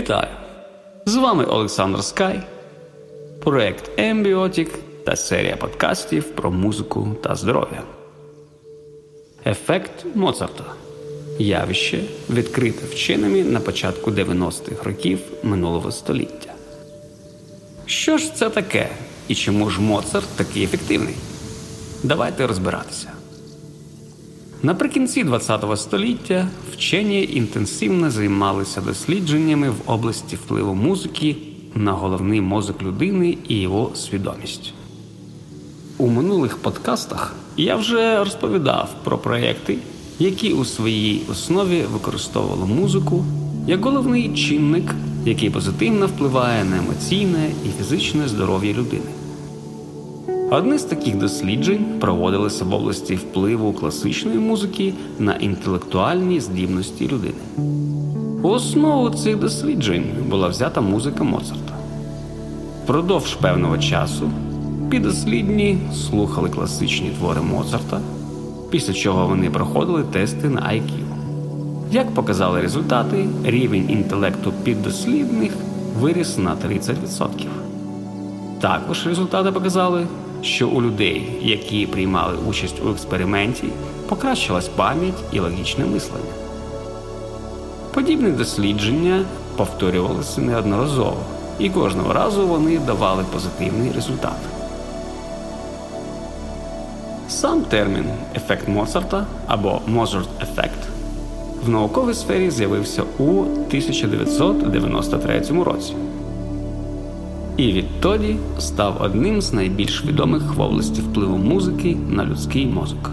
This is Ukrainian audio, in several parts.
Вітаю! З вами Олександр Скай, проект Ембіотік та серія подкастів про музику та здоров'я. Ефект Моцарта явище відкрите вченими на початку 90-х років минулого століття. Що ж це таке і чому ж Моцарт такий ефективний? Давайте розбиратися. Наприкінці ХХ століття вчені інтенсивно займалися дослідженнями в області впливу музики на головний мозок людини і його свідомість. У минулих подкастах я вже розповідав про проекти, які у своїй основі використовували музику як головний чинник, який позитивно впливає на емоційне і фізичне здоров'я людини. Одне з таких досліджень проводилося в області впливу класичної музики на інтелектуальні здібності людини. У основу цих досліджень була взята музика Моцарта. Продовж певного часу підослідні слухали класичні твори Моцарта, після чого вони проходили тести на IQ. Як показали результати, рівень інтелекту піддослідних виріс на 30%. Також результати показали, що у людей, які приймали участь у експерименті, покращилась пам'ять і логічне мислення. Подібні дослідження повторювалися неодноразово, і кожного разу вони давали позитивний результат. Сам термін ефект Моцарта або Mozart-ефект в науковій сфері з'явився у 1993 році і відтоді став одним з найбільш відомих в області впливу музики на людський мозок.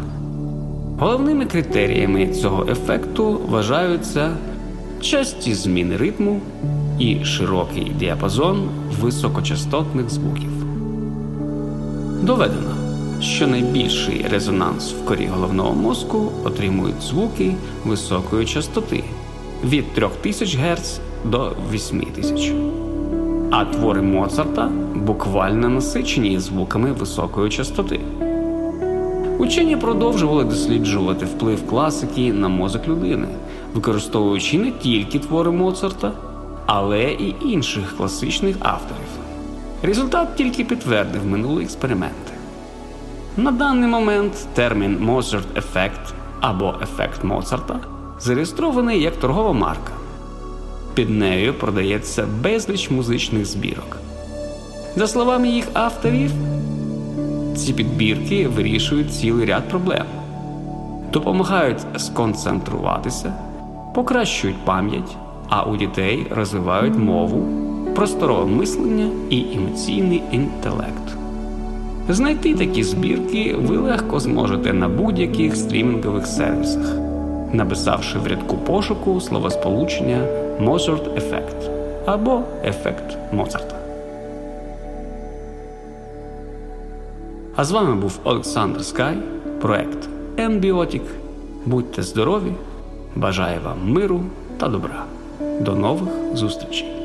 Головними критеріями цього ефекту вважаються часті зміни ритму і широкий діапазон високочастотних звуків. Доведено, що найбільший резонанс в корі головного мозку отримують звуки високої частоти від 3000 Гц до 8000 а твори Моцарта буквально насичені звуками високої частоти. Учені продовжували досліджувати вплив класики на мозок людини, використовуючи не тільки твори Моцарта, але і інших класичних авторів. Результат тільки підтвердив минулі експерименти. На даний момент термін Effect або ефект Моцарта зареєстрований як торгова марка. Під нею продається безліч музичних збірок. За словами їх авторів, ці підбірки вирішують цілий ряд проблем, допомагають сконцентруватися, покращують пам'ять, а у дітей розвивають мову, просторове мислення і емоційний інтелект. Знайти такі збірки ви легко зможете на будь-яких стрімінгових сервісах, написавши в рядку пошуку словосполучення Mozart ефект або ефект Моцарта. А з вами був Олександр Скай, проект Ембіотік. Будьте здорові! Бажаю вам миру та добра. До нових зустрічей!